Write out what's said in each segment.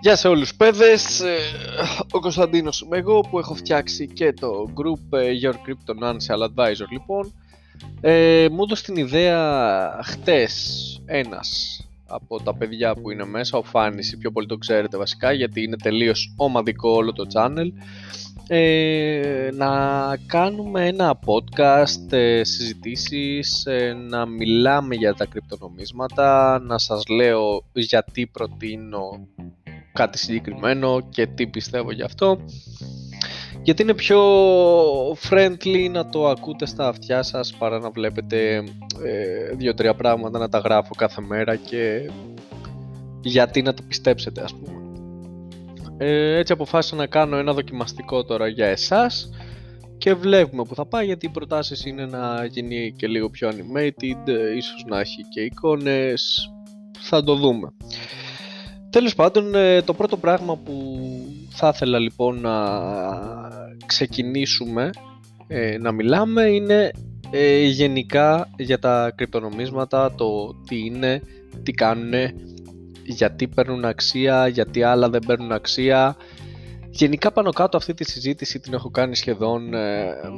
Γεια σε όλους παιδες, ε, ο Κωνσταντίνος είμαι εγώ που έχω φτιάξει και το group ε, Your Crypto Financial Advisor λοιπόν. Ε, Μου έδωσε την ιδέα χτες ένας από τα παιδιά που είναι μέσα, ο Φάνης, πιο πολύ το ξέρετε βασικά γιατί είναι τελείως ομαδικό όλο το channel ε, να κάνουμε ένα podcast, ε, συζητήσεις, να μιλάμε για τα κρυπτονομίσματα, να σας λέω γιατί προτείνω κάτι συγκεκριμένο και τι πιστεύω γι' αυτό γιατί είναι πιο friendly να το ακούτε στα αυτιά σας παρά να βλέπετε ε, δύο-τρία πράγματα να τα γράφω κάθε μέρα και γιατί να το πιστέψετε ας πούμε. Ε, έτσι αποφάσισα να κάνω ένα δοκιμαστικό τώρα για εσάς και βλέπουμε που θα πάει γιατί οι προτάσεις είναι να γίνει και λίγο πιο animated, ε, ίσως να έχει και εικόνες, θα το δούμε. Τέλος πάντων, ε, το πρώτο πράγμα που θα ήθελα λοιπόν να ξεκινήσουμε ε, να μιλάμε είναι ε, γενικά για τα κρυπτονομίσματα, το τι είναι, τι κάνουν, γιατί παίρνουν αξία, γιατί άλλα δεν παίρνουν αξία. Γενικά πάνω κάτω αυτή τη συζήτηση την έχω κάνει σχεδόν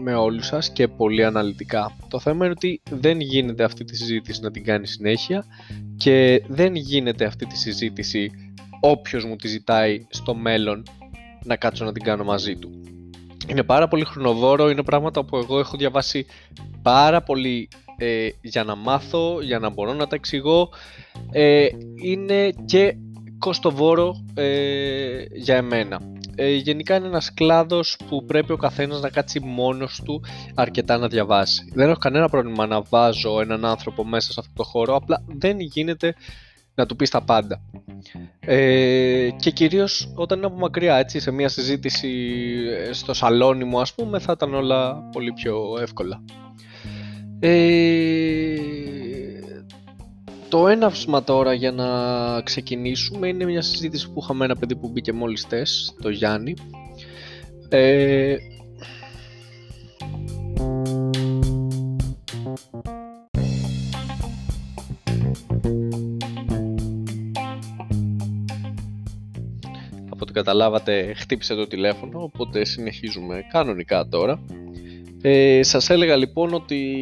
με όλους σας και πολύ αναλυτικά. Το θέμα είναι ότι δεν γίνεται αυτή τη συζήτηση να την κάνει συνέχεια και δεν γίνεται αυτή τη συζήτηση όποιος μου τη ζητάει στο μέλλον να κάτσω να την κάνω μαζί του. Είναι πάρα πολύ χρονοβόρο, είναι πράγματα που εγώ έχω διαβάσει πάρα πολύ ε, για να μάθω, για να μπορώ να τα εξηγώ. Ε, είναι και κοστοβόρο ε, για εμένα. Ε, γενικά είναι ένας κλάδος που πρέπει ο καθένας να κάτσει μόνος του αρκετά να διαβάσει. Δεν έχω κανένα πρόβλημα να βάζω έναν άνθρωπο μέσα σε αυτό το χώρο, απλά δεν γίνεται να του πεις τα πάντα. Ε, και κυρίως όταν είναι από μακριά, έτσι, σε μια συζήτηση ε, στο σαλόνι μου ας πούμε, θα ήταν όλα πολύ πιο εύκολα. Ε, το έναυσμα τώρα για να ξεκινήσουμε είναι μια συζήτηση που είχαμε ένα παιδί που μπήκε μόλις τες, το Γιάννη. Ε, καταλάβατε χτύπησε το τηλέφωνο, οπότε συνεχίζουμε κανονικά τώρα. Ε, σας έλεγα λοιπόν ότι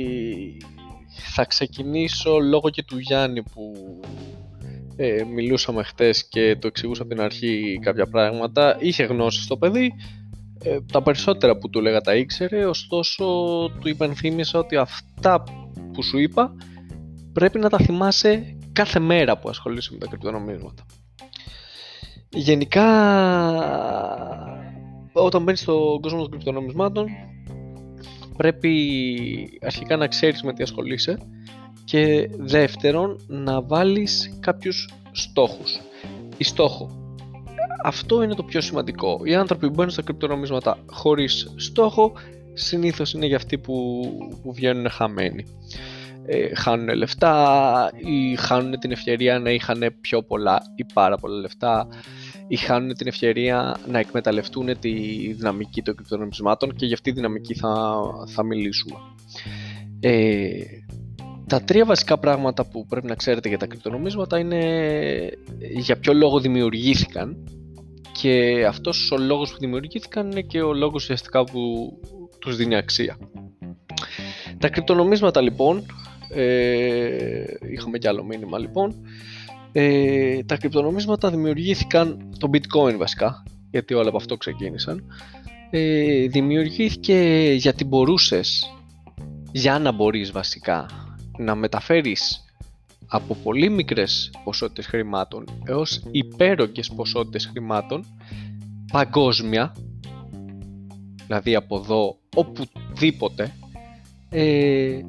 θα ξεκινήσω λόγω και του Γιάννη που ε, μιλούσαμε χτες και το εξηγούσα από την αρχή κάποια πράγματα. Είχε γνώση στο παιδί, ε, τα περισσότερα που του έλεγα τα ήξερε, ωστόσο του υπενθύμησα ότι αυτά που σου είπα πρέπει να τα θυμάσαι κάθε μέρα που ασχολείσαι με τα κρυπτονομίσματα. Γενικά, όταν μπαίνεις στον κόσμο των κρυπτονομισμάτων, πρέπει αρχικά να ξέρεις με τι ασχολείσαι και δεύτερον να βάλεις κάποιους στόχους. Η στόχο. Αυτό είναι το πιο σημαντικό. Οι άνθρωποι που μπαίνουν στα κρυπτονομίσματα χωρίς στόχο συνήθως είναι για αυτοί που, που βγαίνουν χαμένοι. Ε, χάνουν λεφτά ή χάνουν την ευκαιρία να είχαν πιο πολλά ή πάρα πολλά λεφτά ή χάνουν την ευκαιρία να εκμεταλλευτούν τη δυναμική των κρυπτονομισμάτων και για αυτή τη δυναμική θα, θα μιλήσουμε. Ε, τα τρία βασικά πράγματα που πρέπει να ξέρετε για τα κρυπτονομίσματα είναι για ποιο λόγο δημιουργήθηκαν και αυτός ο λόγος που δημιουργήθηκαν είναι και ο λόγος ουσιαστικά που τους δίνει αξία. Τα κρυπτονομίσματα λοιπόν, ε, είχαμε κι άλλο μήνυμα λοιπόν, ε, τα κρυπτονομίσματα δημιουργήθηκαν, το bitcoin βασικά, γιατί όλα από αυτό ξεκίνησαν, ε, δημιουργήθηκε γιατί μπορούσες, για να μπορείς βασικά, να μεταφέρεις από πολύ μικρές ποσότητες χρημάτων έως υπέρογγες ποσότητες χρημάτων παγκόσμια, δηλαδή από εδώ οπουδήποτε, ε,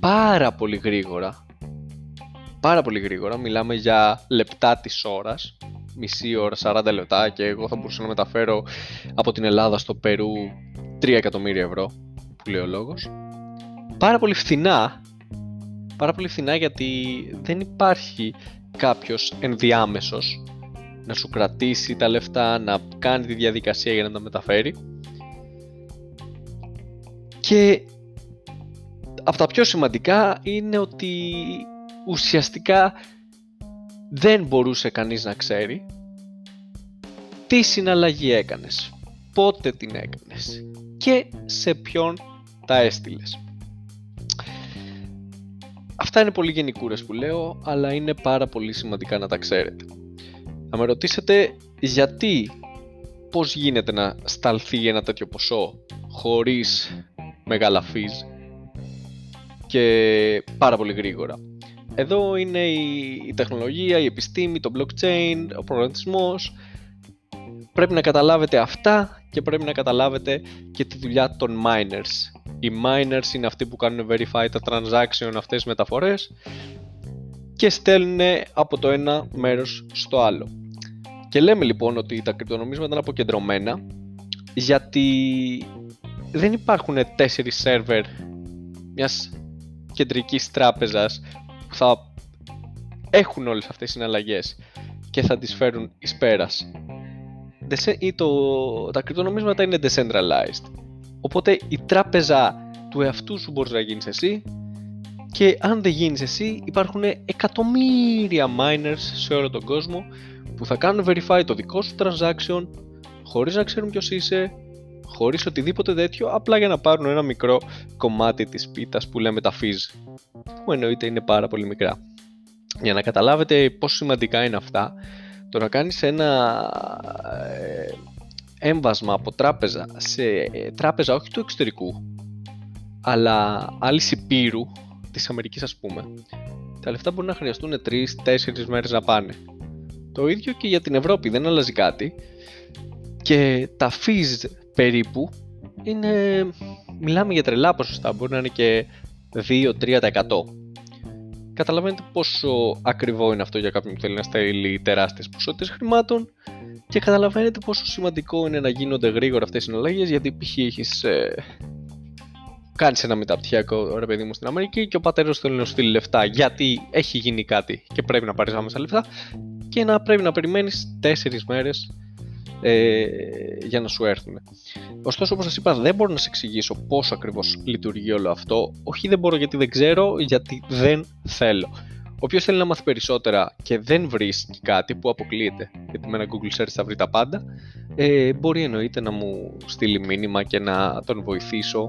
πάρα πολύ γρήγορα πάρα πολύ γρήγορα. Μιλάμε για λεπτά της ώρας, μισή ώρα, 40 λεπτά και εγώ θα μπορούσα να μεταφέρω από την Ελλάδα στο Περού 3 εκατομμύρια ευρώ, που λέει ο λόγος. Πάρα πολύ φθηνά, πάρα πολύ φθηνά γιατί δεν υπάρχει κάποιος ενδιάμεσος να σου κρατήσει τα λεφτά, να κάνει τη διαδικασία για να τα μεταφέρει. Και από τα πιο σημαντικά είναι ότι ουσιαστικά δεν μπορούσε κανείς να ξέρει τι συναλλαγή έκανες, πότε την έκανες και σε ποιον τα έστειλες. Αυτά είναι πολύ γενικούρες που λέω, αλλά είναι πάρα πολύ σημαντικά να τα ξέρετε. Να με ρωτήσετε γιατί, πώς γίνεται να σταλθεί ένα τέτοιο ποσό χωρίς μεγάλα fees και πάρα πολύ γρήγορα; Εδώ είναι η, τεχνολογία, η επιστήμη, το blockchain, ο προγραμματισμός. Πρέπει να καταλάβετε αυτά και πρέπει να καταλάβετε και τη δουλειά των miners. Οι miners είναι αυτοί που κάνουν verify τα transaction αυτές τις μεταφορές και στέλνουν από το ένα μέρος στο άλλο. Και λέμε λοιπόν ότι τα κρυπτονομίσματα είναι αποκεντρωμένα γιατί δεν υπάρχουν τέσσερις σερβερ μιας κεντρικής τράπεζας που θα έχουν όλες αυτές τις συναλλαγές και θα τις φέρουν εις πέρας. Ή το, τα κρυπτονομίσματα είναι decentralized. Οπότε η τράπεζα του εαυτού σου μπορείς να γίνεις εσύ και αν δεν γίνεις εσύ υπάρχουν εκατομμύρια miners σε όλο τον κόσμο που θα κάνουν verify το δικό σου transaction χωρίς να ξέρουν ποιος είσαι, χωρίς οτιδήποτε τέτοιο, απλά για να πάρουν ένα μικρό κομμάτι της πίτας που λέμε τα fees, που εννοείται είναι πάρα πολύ μικρά. Για να καταλάβετε πόσο σημαντικά είναι αυτά, το να κάνεις ένα ε, έμβασμα από τράπεζα σε τράπεζα όχι του εξωτερικού, αλλά άλλη υπήρου της Αμερικής ας πούμε, τα λεφτά μπορεί να χρειαστούν 3-4 μέρες να πάνε. Το ίδιο και για την Ευρώπη, δεν αλλάζει κάτι. Και τα fees περίπου είναι, μιλάμε για τρελά ποσοστά, μπορεί να είναι και 2-3%. Καταλαβαίνετε πόσο ακριβό είναι αυτό για κάποιον που θέλει να στέλνει τεράστιες ποσότητες χρημάτων και καταλαβαίνετε πόσο σημαντικό είναι να γίνονται γρήγορα αυτές οι συναλλαγές γιατί π.χ. έχεις ε, κάνεις ένα μεταπτυχιακό ρε παιδί μου στην Αμερική και ο πατέρας σου θέλει να σου στείλει λεφτά γιατί έχει γίνει κάτι και πρέπει να πάρεις άμεσα λεφτά και να πρέπει να περιμένεις 4 μέρες ε, για να σου έρθουν. Ωστόσο, όπως σας είπα, δεν μπορώ να σε εξηγήσω πώς ακριβώς λειτουργεί όλο αυτό. Όχι δεν μπορώ γιατί δεν ξέρω, γιατί δεν θέλω. Όποιος θέλει να μάθει περισσότερα και δεν βρίσκει κάτι που αποκλείεται, γιατί με ένα Google Search θα βρει τα πάντα, ε, μπορεί εννοείται να μου στείλει μήνυμα και να τον βοηθήσω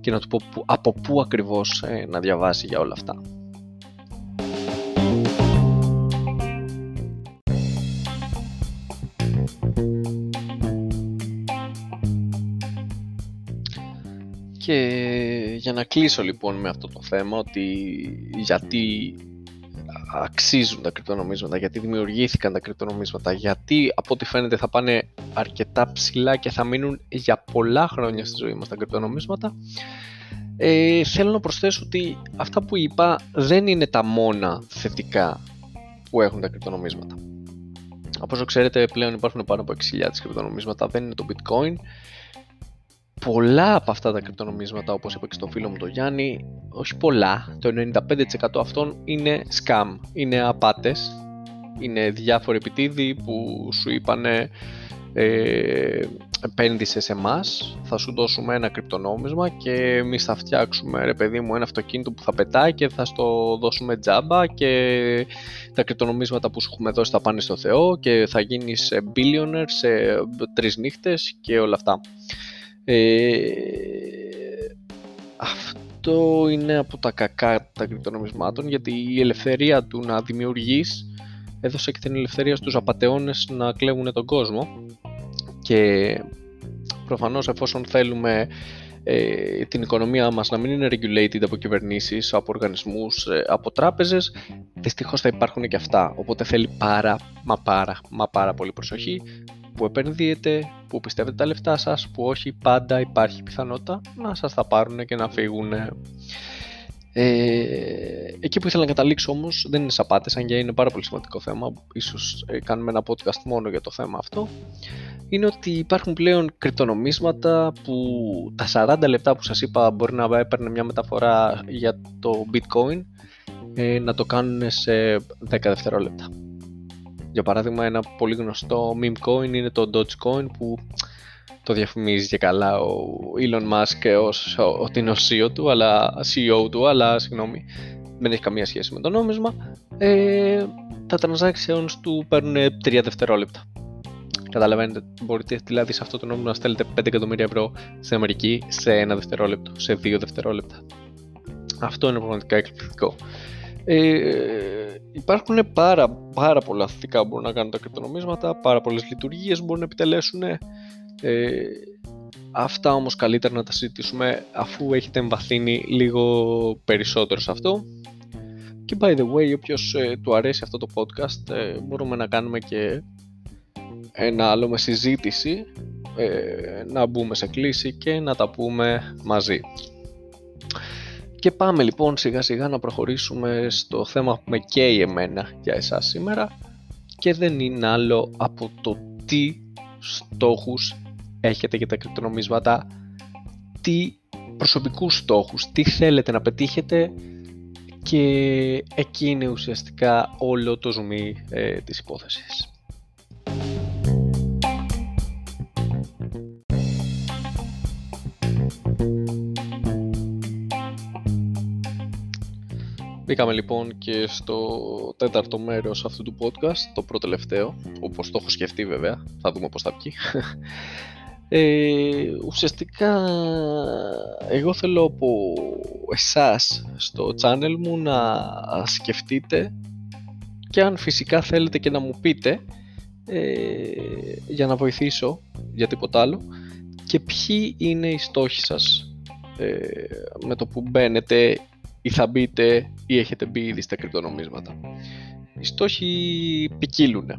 και να του πω από πού ακριβώς ε, να διαβάσει για όλα αυτά. Και για να κλείσω λοιπόν με αυτό το θέμα ότι γιατί αξίζουν τα κρυπτονομίσματα, γιατί δημιουργήθηκαν τα κρυπτονομίσματα, γιατί από ό,τι φαίνεται θα πάνε αρκετά ψηλά και θα μείνουν για πολλά χρόνια στη ζωή μας τα κρυπτονομίσματα, ε, θέλω να προσθέσω ότι αυτά που είπα δεν είναι τα μόνα θετικά που έχουν τα κρυπτονομίσματα. Όπως ξέρετε πλέον υπάρχουν πάνω από 6.000 κρυπτονομίσματα, δεν είναι το bitcoin πολλά από αυτά τα κρυπτονομίσματα όπως είπα και στο φίλο μου το Γιάννη όχι πολλά, το 95% αυτών είναι scam, είναι απάτες είναι διάφοροι επιτίδοι που σου είπανε ε, επένδυσε σε εμάς, θα σου δώσουμε ένα κρυπτονόμισμα και εμείς θα φτιάξουμε ρε παιδί μου ένα αυτοκίνητο που θα πετάει και θα στο δώσουμε τζάμπα και τα κρυπτονομίσματα που σου έχουμε δώσει θα πάνε στο Θεό και θα γίνεις billionaire σε τρεις νύχτες και όλα αυτά. Ε, αυτό είναι από τα κακά των κρυπτονομισμάτων γιατί η ελευθερία του να δημιουργείς έδωσε και την ελευθερία στους απατεώνες να κλέβουν τον κόσμο. Και προφανώς εφόσον θέλουμε ε, την οικονομία μας να μην είναι regulated από κυβερνήσεις, από οργανισμούς, ε, από τράπεζες δυστυχώς θα υπάρχουν και αυτά. Οπότε θέλει πάρα μα πάρα μα πάρα πολύ προσοχή που επενδύετε, που πιστεύετε τα λεφτά σας, που όχι πάντα υπάρχει πιθανότητα να σας τα πάρουν και να φύγουν. Ε, εκεί που ήθελα να καταλήξω όμως δεν είναι σαπάτες, αν και είναι πάρα πολύ σημαντικό θέμα, ίσως ε, κάνουμε ένα podcast μόνο για το θέμα αυτό, είναι ότι υπάρχουν πλέον κρυπτονομίσματα που τα 40 λεπτά που σας είπα μπορεί να έπαιρνε μια μεταφορά για το bitcoin ε, να το κάνουν σε 10 δευτερόλεπτα. Για παράδειγμα ένα πολύ γνωστό meme coin είναι το Dogecoin που το διαφημίζει και καλά ο Elon Musk ως ότι είναι ο CEO του, αλλά, CEO του, αλλά συγγνώμη, δεν έχει καμία σχέση με το νόμισμα. Ε, τα transactions του παίρνουν 3 δευτερόλεπτα. Καταλαβαίνετε, μπορείτε δηλαδή σε αυτό το νόμισμα να στέλνετε 5 εκατομμύρια ευρώ στην Αμερική σε ένα δευτερόλεπτο, σε 2 δευτερόλεπτα. Αυτό είναι πραγματικά εκπληκτικό. Ε, υπάρχουν πάρα, πάρα πολλά θετικά που μπορούν να κάνουν τα κρυπτονομίσματα, πάρα πολλές λειτουργίες που μπορούν να επιτελέσουν. Ε, αυτά όμως καλύτερα να τα συζητήσουμε αφού έχετε εμβαθύνει λίγο περισσότερο σε αυτό. Και by the way, όποιος ε, του αρέσει αυτό το podcast, ε, μπορούμε να κάνουμε και ένα άλλο με συζήτηση, ε, να μπούμε σε κλίση και να τα πούμε μαζί. Και πάμε λοιπόν σιγά σιγά να προχωρήσουμε στο θέμα που με καίει εμένα για εσάς σήμερα και δεν είναι άλλο από το τι στόχους έχετε για τα κρυπτονομίσματα, τι προσωπικούς στόχους, τι θέλετε να πετύχετε και εκεί είναι ουσιαστικά όλο το ζουμί ε, της υπόθεσης. Μπήκαμε λοιπόν και στο τέταρτο μέρος αυτού του podcast, το πρώτο τελευταίο, όπως το έχω σκεφτεί βέβαια, θα δούμε πώς θα βγει. Ε, ουσιαστικά εγώ θέλω από εσάς στο channel μου να σκεφτείτε και αν φυσικά θέλετε και να μου πείτε ε, για να βοηθήσω για τίποτα άλλο και ποιοι είναι οι στόχοι σας ε, με το που μπαίνετε ή θα μπείτε ή έχετε μπει ήδη στα κρυπτονομίσματα. Οι στόχοι ποικίλουν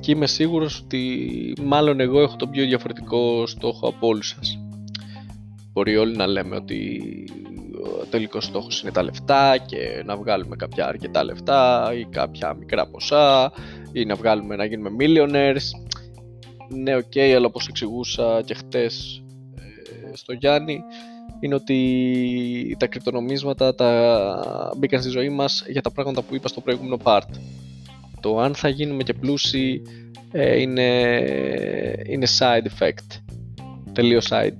και είμαι σίγουρος ότι μάλλον εγώ έχω τον πιο διαφορετικό στόχο από όλους σας. Μπορεί όλοι να λέμε ότι ο τελικός στόχος είναι τα λεφτά και να βγάλουμε κάποια αρκετά λεφτά ή κάποια μικρά ποσά ή να βγάλουμε να γίνουμε millionaires. Ναι, OK, okay, αλλά όπως εξηγούσα και χτες ε, στο Γιάννη, είναι ότι τα κρυπτονομίσματα τα μπήκαν στη ζωή μας για τα πράγματα που είπα στο προηγούμενο part. Το αν θα γίνουμε και πλούσιοι ε, είναι, είναι side effect. Τελείως side.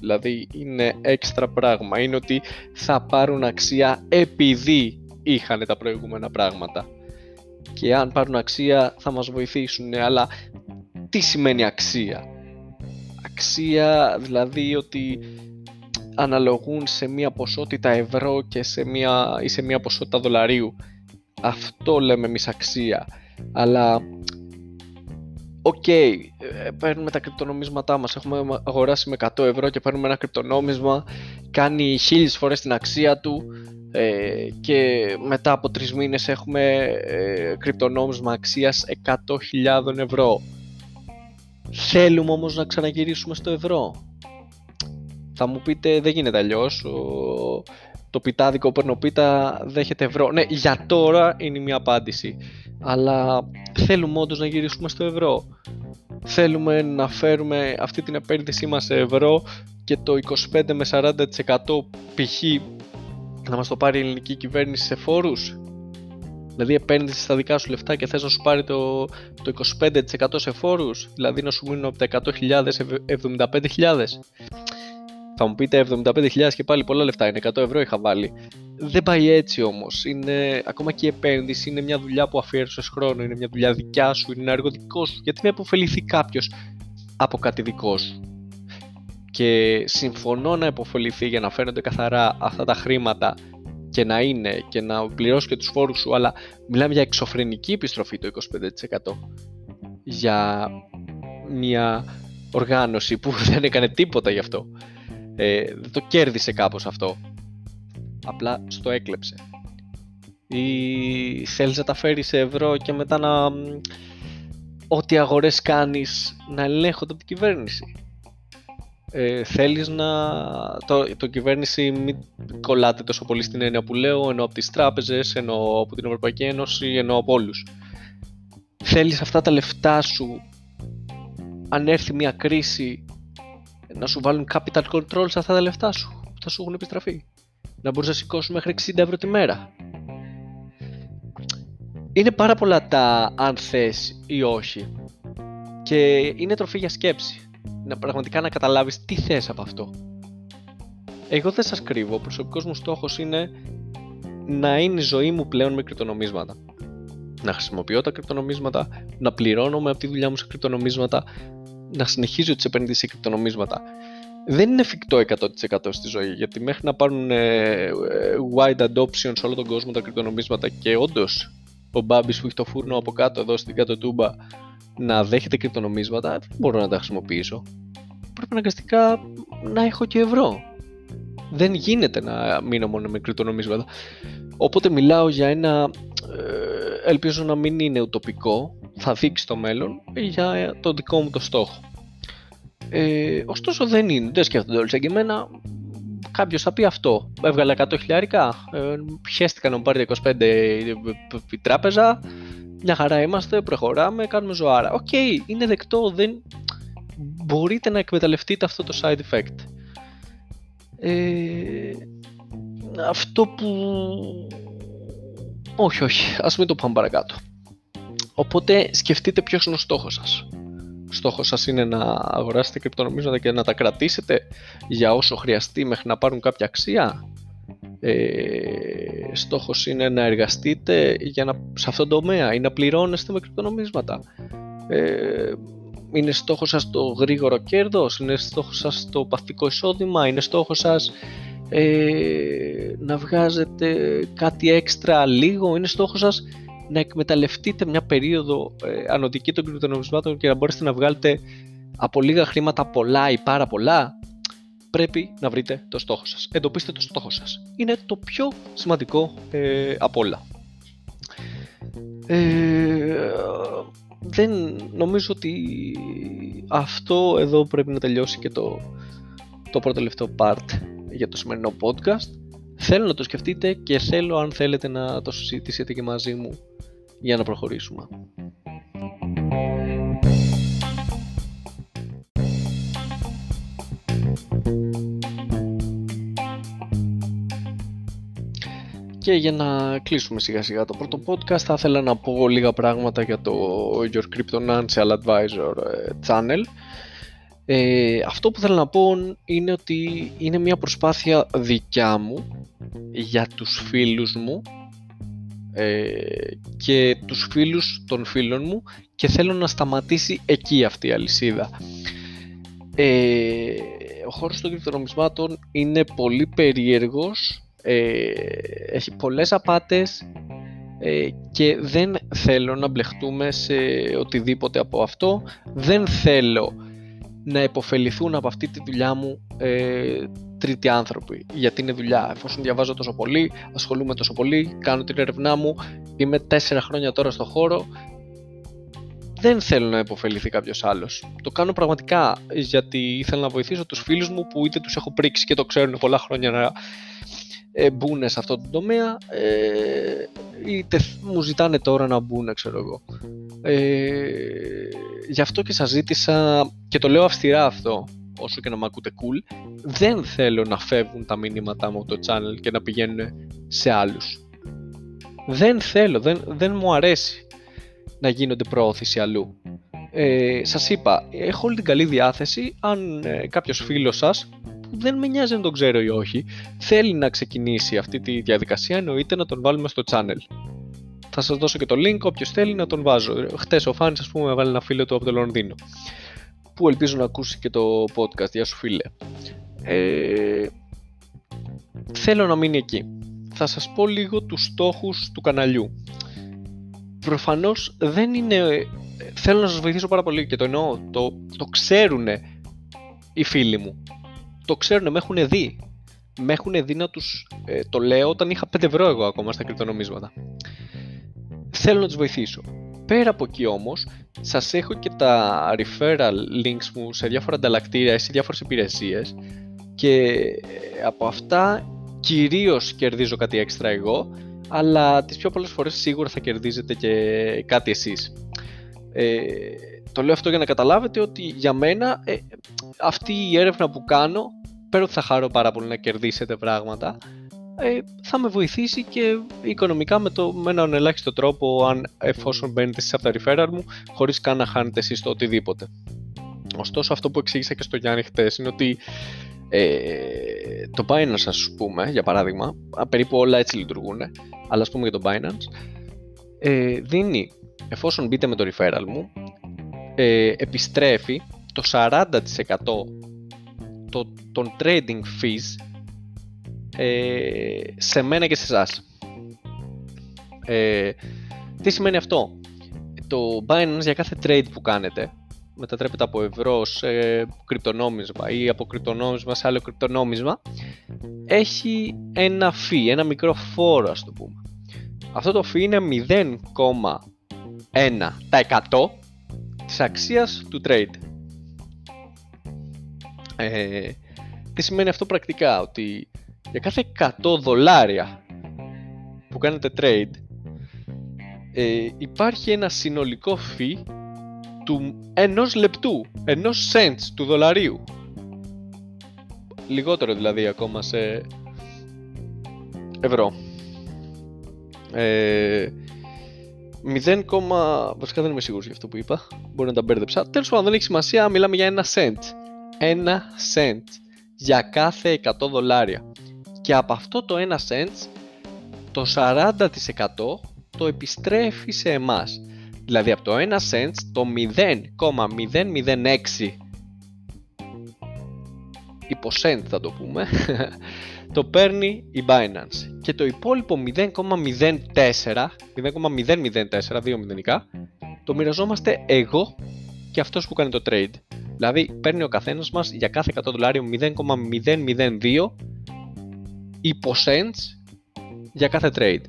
Δηλαδή είναι έξτρα πράγμα. Είναι ότι θα πάρουν αξία επειδή είχαν τα προηγούμενα πράγματα. Και αν πάρουν αξία θα μας βοηθήσουν. Αλλά τι σημαίνει αξία; Αξία δηλαδή ότι αναλογούν σε μία ποσότητα ευρώ και σε μία, ή σε μία ποσότητα δολαρίου. Αυτό λέμε εμείς αξία. Αλλά, OK, okay, ε, παίρνουμε τα κρυπτονομίσματά μας. Έχουμε αγοράσει με 100 ευρώ και παίρνουμε ένα κρυπτονόμισμα, κάνει χίλιες φορές την αξία του ε, και μετά από τρεις μήνες έχουμε ε, κρυπτονόμισμα αξίας 100.000 ευρώ. Θέλουμε όμως να ξαναγυρίσουμε στο ευρώ. Θα μου πείτε δεν γίνεται αλλιώς. Το πιτάδικο πίτα δέχεται ευρώ. Ναι, για τώρα είναι μια απάντηση. Αλλά θέλουμε όντως να γυρίσουμε στο ευρώ. Θέλουμε να φέρουμε αυτή την επένδυσή μας σε ευρώ και το 25 με 40% π.χ. να μας το πάρει η ελληνική κυβέρνηση σε φόρους. Δηλαδή επένδυση στα δικά σου λεφτά και θες να σου πάρει το, το 25% σε φόρους. Δηλαδή να σου μείνουν από τα 100.000 75.000. Θα μου πείτε 75.000 και πάλι πολλά λεφτά είναι, 100 ευρώ είχα βάλει. Δεν πάει έτσι όμως. Ακόμα και η επένδυση είναι μια δουλειά που αφιέρωσες χρόνο, είναι μια δουλειά δικιά σου, είναι ένα έργο δικό σου. Γιατί με αποφεληθεί κάποιος από κάτι δικό σου; Και συμφωνώ να υποφεληθεί για να φαίνονται καθαρά αυτά τα χρήματα και να είναι και να πληρώσει και τους φόρους σου, αλλά μιλάμε για εξωφρενική επιστροφή το 25%. Για μια οργάνωση που δεν έκανε τίποτα γι' αυτό. Ε, δεν το κέρδισε κάπως αυτό. Απλά στο έκλεψε. Ή θέλεις να τα φέρεις σε ευρώ και μετά να... Ό,τι αγορές κάνεις να ελέγχονται από την κυβέρνηση. Ε, θέλεις να... Το, το κυβέρνηση μην κολλάτε τόσο πολύ στην έννοια που λέω, ενώ από τις τράπεζες, ενώ από την Ευρωπαϊκή Ένωση, ενώ από όλους. Θέλεις αυτά τα λεφτά σου, αν έρθει μια κρίση, να σου βάλουν capital control σε αυτά τα λεφτά σου που θα σου έχουν επιστραφεί. Να μπορείς να σηκώσει μέχρι 60 ευρώ τη μέρα. Είναι πάρα πολλά τα αν θες ή όχι. Και είναι τροφή για σκέψη. να πραγματικά να καταλάβεις τι θες από αυτό. Εγώ δεν σας κρύβω, ο προσωπικός μου στόχος είναι να είναι η ζωή μου πλέον με κρυπτονομίσματα. Να χρησιμοποιώ τα κρυπτονομίσματα, να πληρώνομαι από τη δουλειά μου σε κρυπτονομίσματα, να συνεχίζω τις επενδύσεις σε κρυπτονομίσματα. Δεν είναι εφικτό 100% στη ζωή, γιατί μέχρι να πάρουν ε, ε, wide adoption σε όλο τον κόσμο τα κρυπτονομίσματα και όντως ο Μπάμπης που έχει το φούρνο από κάτω εδώ στην κάτω τούμπα να δέχεται κρυπτονομίσματα, δεν μπορώ να τα χρησιμοποιήσω. Πρέπει αναγκαστικά να έχω και ευρώ. Δεν γίνεται να μείνω μόνο με κρυπτονομίσματα. Οπότε μιλάω για ένα, ε, ελπίζω να μην είναι ουτοπικό, θα δείξει το μέλλον, για το δικό μου το στόχο. Ε, ωστόσο δεν είναι, δεν σκέφτονται όλοι σαν και εμένα. Κάποιος θα πει αυτό. Έβγαλε 100 χιλιάρικα, ε, πιέστηκα να μου πάρει 25 η τράπεζα. Μια χαρά είμαστε, προχωράμε, κάνουμε ζωάρα. OK, okay, είναι δεκτό, δεν... μπορείτε να εκμεταλλευτείτε αυτό το side effect. Ε, αυτό που... Όχι, όχι, ας μην το πάμε παρακάτω. Οπότε σκεφτείτε ποιος είναι ο στόχος σας. Ο στόχος σας είναι να αγοράσετε κρυπτονομίσματα και να τα κρατήσετε για όσο χρειαστεί μέχρι να πάρουν κάποια αξία. Ε, στόχος είναι να εργαστείτε για να, σε αυτόν τον τομέα ή να πληρώνεστε με κρυπτονομίσματα. Ε, είναι στόχος σας το γρήγορο κέρδος, είναι στόχος σας το παθητικό εισόδημα, είναι στόχος σας ε, να βγάζετε κάτι έξτρα λίγο, είναι στόχος σας να εκμεταλλευτείτε μια περίοδο ε, ανωτική των κρυπτονομισμάτων και να μπορέσετε να βγάλετε από λίγα χρήματα πολλά ή πάρα πολλά, πρέπει να βρείτε το στόχο σας. Εντοπίστε το στόχο σας. Είναι το πιο σημαντικό ε, από όλα. Ε, δεν νομίζω ότι αυτό εδώ πρέπει να τελειώσει και το, το πρώτο τελευταίο part για το σημερινό podcast. Θέλω να το σκεφτείτε και θέλω αν θέλετε να το συζητήσετε και μαζί μου για να προχωρήσουμε. Και για να κλείσουμε σιγά σιγά το πρώτο podcast θα ήθελα να πω λίγα πράγματα για το Your Crypto Financial Advisor ε, channel. Ε, αυτό που θέλω να πω είναι ότι είναι μια προσπάθεια δικιά μου για τους φίλους μου ε, και τους φίλους των φίλων μου και θέλω να σταματήσει εκεί αυτή η αλυσίδα. Ε, ο χώρος των κρυπτονομισμάτων είναι πολύ περίεργος, ε, έχει πολλές απάτες ε, και δεν θέλω να μπλεχτούμε σε οτιδήποτε από αυτό. Δεν θέλω να υποφεληθούν από αυτή τη δουλειά μου ε, τρίτοι άνθρωποι. Γιατί είναι δουλειά. Εφόσον διαβάζω τόσο πολύ, ασχολούμαι τόσο πολύ, κάνω την έρευνά μου, είμαι τέσσερα χρόνια τώρα στο χώρο, δεν θέλω να υποφεληθεί κάποιος άλλος. Το κάνω πραγματικά γιατί ήθελα να βοηθήσω τους φίλους μου που είτε τους έχω πρίξει και το ξέρουν πολλά χρόνια να ε, μπουν σε αυτό το τομέα, ε, είτε μου ζητάνε τώρα να μπουν, ξέρω εγώ. Ε, γι' αυτό και σας ζήτησα, και το λέω αυστηρά αυτό, όσο και να μ' ακούτε cool, δεν θέλω να φεύγουν τα μηνύματά μου από το channel και να πηγαίνουν σε άλλους. Δεν θέλω, δεν, δεν μου αρέσει να γίνονται προώθηση αλλού. Ε, σας είπα, έχω όλη την καλή διάθεση αν ε, κάποιος φίλος σας που δεν με νοιάζει αν τον ξέρω ή όχι θέλει να ξεκινήσει αυτή τη διαδικασία εννοείται να τον βάλουμε στο channel. Θα σας δώσω και το link, όποιος θέλει να τον βάζω. Χτες ο Φάνης ας πούμε έβαλε ένα φίλο του από το Λονδίνο που ελπίζω να ακούσει και το podcast. Γεια σου φίλε. Ε, θέλω να μείνει εκεί. Θα σας πω λίγο τους στόχους του καναλιού. Προφανώς δεν είναι... Θέλω να σας βοηθήσω πάρα πολύ και το εννοώ. Το, το ξέρουν οι φίλοι μου. Το ξέρουν, με έχουν δει. Με έχουν δει να τους ε, το λέω όταν είχα 5 ευρώ εγώ ακόμα στα κρυπτονομίσματα. Θέλω να τους βοηθήσω. Πέρα από εκεί όμως, σας έχω και τα referral links μου σε διάφορα ανταλλακτήρια ή σε διάφορες υπηρεσίες και από αυτά κυρίως κερδίζω κάτι έξτρα εγώ, αλλά τις πιο πολλές φορές σίγουρα θα κερδίζετε και κάτι εσείς. Ε, το λέω αυτό για να καταλάβετε ότι για μένα ε, αυτή η έρευνα που κάνω, πέρα ότι θα χαρώ πάρα πολύ να κερδίσετε πράγματα, ε, θα με βοηθήσει και οικονομικά με, το, με έναν ελάχιστο τρόπο αν εφόσον μπαίνετε εσείς από τα referral μου χωρίς καν να χάνετε εσείς το οτιδήποτε. Ωστόσο αυτό που εξήγησα και στο Γιάννη χτες είναι ότι ε, το Binance ας πούμε για παράδειγμα, περίπου όλα έτσι λειτουργούν, αλλά ας πούμε για το Binance, ε, δίνει, εφόσον μπείτε με το referral μου, ε, επιστρέφει το 40% το, των trading fees ε, σε μένα και σε εσάς. Ε, τι σημαίνει αυτό; Το Binance για κάθε trade που κάνετε μετατρέπεται από ευρώ σε κρυπτονόμισμα ή από κρυπτονόμισμα σε άλλο κρυπτονόμισμα έχει ένα fee, ένα μικρό φόρο ας το πούμε. Αυτό το fee είναι 0,1% της αξίας του trade. Ε, τι σημαίνει αυτό πρακτικά, ότι για κάθε 100 δολάρια που κάνετε trade ε, υπάρχει ένα συνολικό fee του ενός λεπτού, ενός cents του δολαρίου. Λιγότερο δηλαδή ακόμα σε ευρώ. Ε, 0, βασικά δεν είμαι σίγουρος για αυτό που είπα. Μπορεί να τα μπέρδεψα. Τέλος πάντων δεν έχει σημασία, μιλάμε για ένα cent. Ένα cent για κάθε 100 δολάρια. Και από αυτό το 1 cent το 40% το επιστρέφει σε εμάς. Δηλαδή από το 1 cent το 0,006 υποσέντ θα το πούμε το παίρνει η Binance και το υπόλοιπο 0,04 0,004 δύο μηδενικά το μοιραζόμαστε εγώ και αυτός που κάνει το trade δηλαδή παίρνει ο καθένας μας για κάθε 100 δολάριο 0,002 υποσέντς για κάθε trade.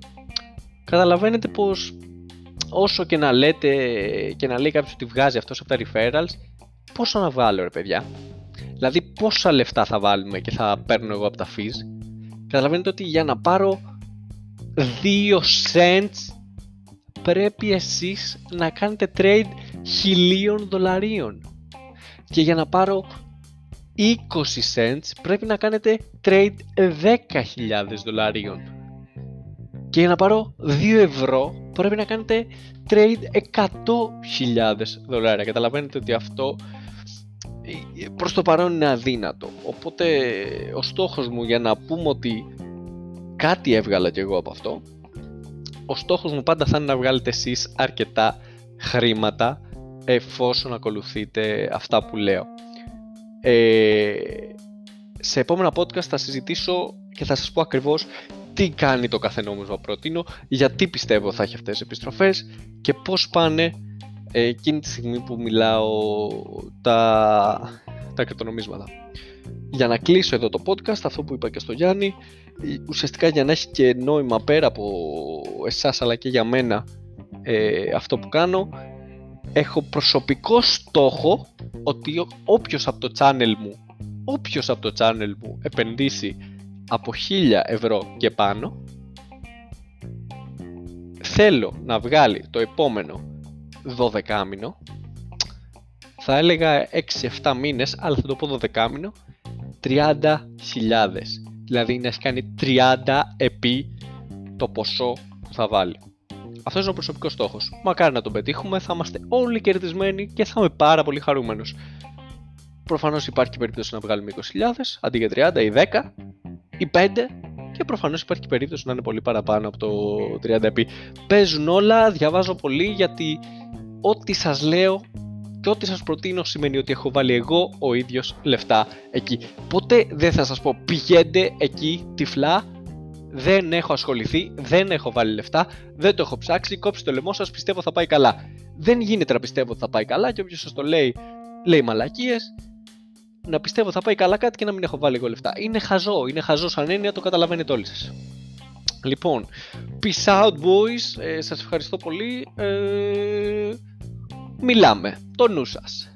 Καταλαβαίνετε πως όσο και να λέτε και να λέει κάποιος ότι βγάζει αυτός από τα referrals πόσο να βάλω ρε παιδιά; Δηλαδή πόσα λεφτά θα βάλουμε και θα παίρνω εγώ από τα fees; Καταλαβαίνετε ότι για να πάρω 2 cents πρέπει εσείς να κάνετε trade χιλίων δολαρίων. Και για να πάρω 20 cents πρέπει να κάνετε trade 10.000 δολαρίων και για να πάρω 2 ευρώ πρέπει να κάνετε trade 100.000 δολάρια. Καταλαβαίνετε ότι αυτό ε, προς το παρόν είναι αδύνατο. Οπότε ο στόχος μου για να πούμε ότι κάτι έβγαλα κι εγώ από αυτό ο στόχος μου πάντα θα είναι να βγάλετε εσείς αρκετά χρήματα εφόσον ακολουθείτε αυτά που λέω. Ε, σε επόμενα podcast θα συζητήσω και θα σας πω ακριβώς τι κάνει το κάθε νόμισμα προτείνω, γιατί πιστεύω θα έχει αυτές τις επιστροφές και πώς πάνε ε, εκείνη τη στιγμή που μιλάω τα, τα κρυπτονομίσματα. Για να κλείσω εδώ το podcast, αυτό που είπα και στο Γιάννη, ουσιαστικά για να έχει και νόημα πέρα από εσάς αλλά και για μένα ε, αυτό που κάνω, έχω προσωπικό στόχο ότι όποιος από το channel μου, όποιος από το channel μου επενδύσει από 1000 ευρώ και πάνω θέλω να βγάλει το επόμενο 12 μήνο θα έλεγα 6-7 μήνες αλλά θα το πω 12 μήνο 30.000 δηλαδή να έχει κάνει 30 επί το ποσό που θα βάλει αυτό είναι ο προσωπικός στόχος. Μακάρι να τον πετύχουμε, θα είμαστε όλοι κερδισμένοι και θα είμαι πάρα πολύ χαρούμενος. Προφανώς υπάρχει περίπτωση να βγάλουμε 20.000 αντί για 30 ή 10 ή 5 και προφανώς υπάρχει περίπτωση να είναι πολύ παραπάνω από το 30 επί. Παίζουν όλα, διαβάζω πολύ γιατί ό,τι σας λέω και ό,τι σας προτείνω σημαίνει ότι έχω βάλει εγώ ο ίδιος λεφτά εκεί. Ποτέ δεν θα σας πω πηγαίνετε εκεί τυφλά, δεν έχω ασχοληθεί, δεν έχω βάλει λεφτά, δεν το έχω ψάξει, κόψτε το λαιμό σας, πιστεύω θα πάει καλά. Δεν γίνεται να πιστεύω ότι θα πάει καλά και όποιος σας το λέει, λέει μαλακίες να πιστεύω θα πάει καλά κάτι και να μην έχω βάλει εγώ λεφτά. Είναι χαζό, είναι χαζό σαν έννοια, το καταλαβαίνετε όλοι σας. Λοιπόν, peace out boys, ε, σας ευχαριστώ πολύ. Ε, μιλάμε, το νου σας.